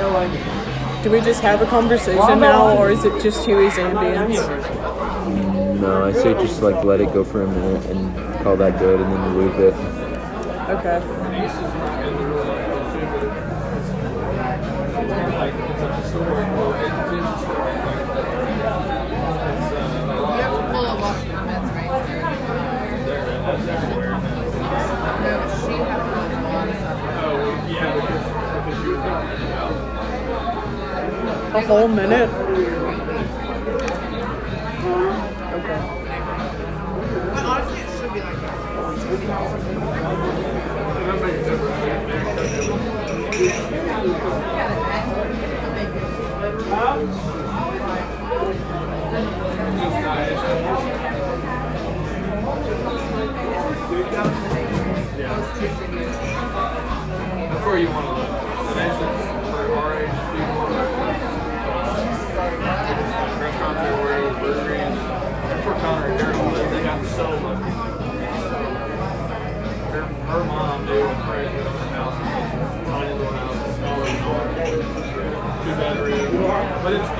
Do we just have a conversation now, or is it just Huey's ambience? No, I say just like let it go for a minute and call that good, and then you loop it. Okay. You have to pull a lot permits right there. A whole minute. Okay. But honestly, it should be like that. That's where you want to look. Carol live. They got so lucky. Her, her mom, dude, crazy her house. Tiny little house, smaller than. Two bedrooms. But it's cute.